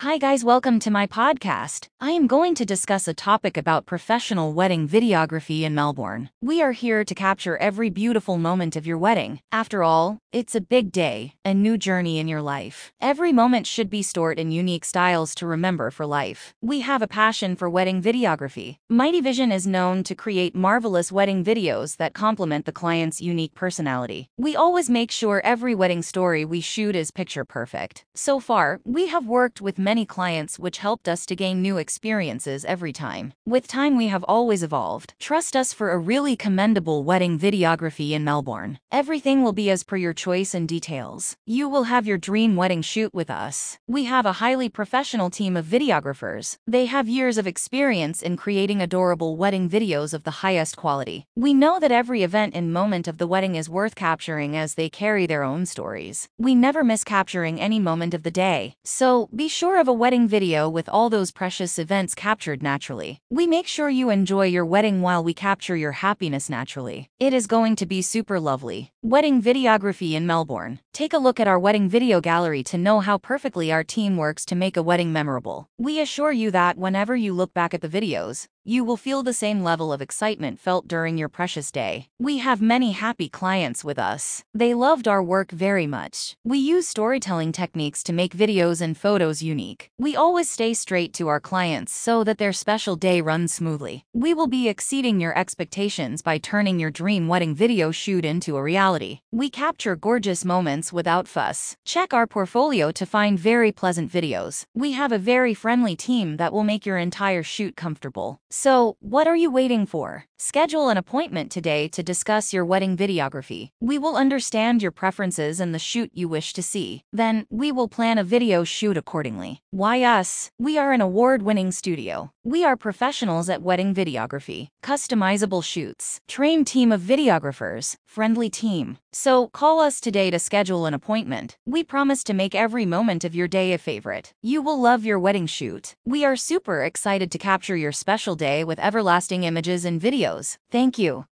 Hi, guys, welcome to my podcast. I am going to discuss a topic about professional wedding videography in Melbourne. We are here to capture every beautiful moment of your wedding. After all, it's a big day, a new journey in your life. Every moment should be stored in unique styles to remember for life. We have a passion for wedding videography. Mighty Vision is known to create marvelous wedding videos that complement the client's unique personality. We always make sure every wedding story we shoot is picture perfect. So far, we have worked with many clients which helped us to gain new experiences every time. With time we have always evolved. Trust us for a really commendable wedding videography in Melbourne. Everything will be as per your choice and details. You will have your dream wedding shoot with us. We have a highly professional team of videographers. They have years of experience in creating adorable wedding videos of the highest quality. We know that every event and moment of the wedding is worth capturing as they carry their own stories. We never miss capturing any moment of the day. So, be sure of a wedding video with all those precious events captured naturally. We make sure you enjoy your wedding while we capture your happiness naturally. It is going to be super lovely. Wedding videography in Melbourne. Take a look at our wedding video gallery to know how perfectly our team works to make a wedding memorable. We assure you that whenever you look back at the videos, you will feel the same level of excitement felt during your precious day. We have many happy clients with us. They loved our work very much. We use storytelling techniques to make videos and photos unique. We always stay straight to our clients so that their special day runs smoothly. We will be exceeding your expectations by turning your dream wedding video shoot into a reality. We capture gorgeous moments without fuss. Check our portfolio to find very pleasant videos. We have a very friendly team that will make your entire shoot comfortable. So, what are you waiting for? Schedule an appointment today to discuss your wedding videography. We will understand your preferences and the shoot you wish to see. Then, we will plan a video shoot accordingly. Why us? We are an award-winning studio. We are professionals at wedding videography. Customizable shoots. Trained team of videographers. Friendly team. So, call us today to schedule an appointment. We promise to make every moment of your day a favorite. You will love your wedding shoot. We are super excited to capture your special day with everlasting images and videos. Thank you.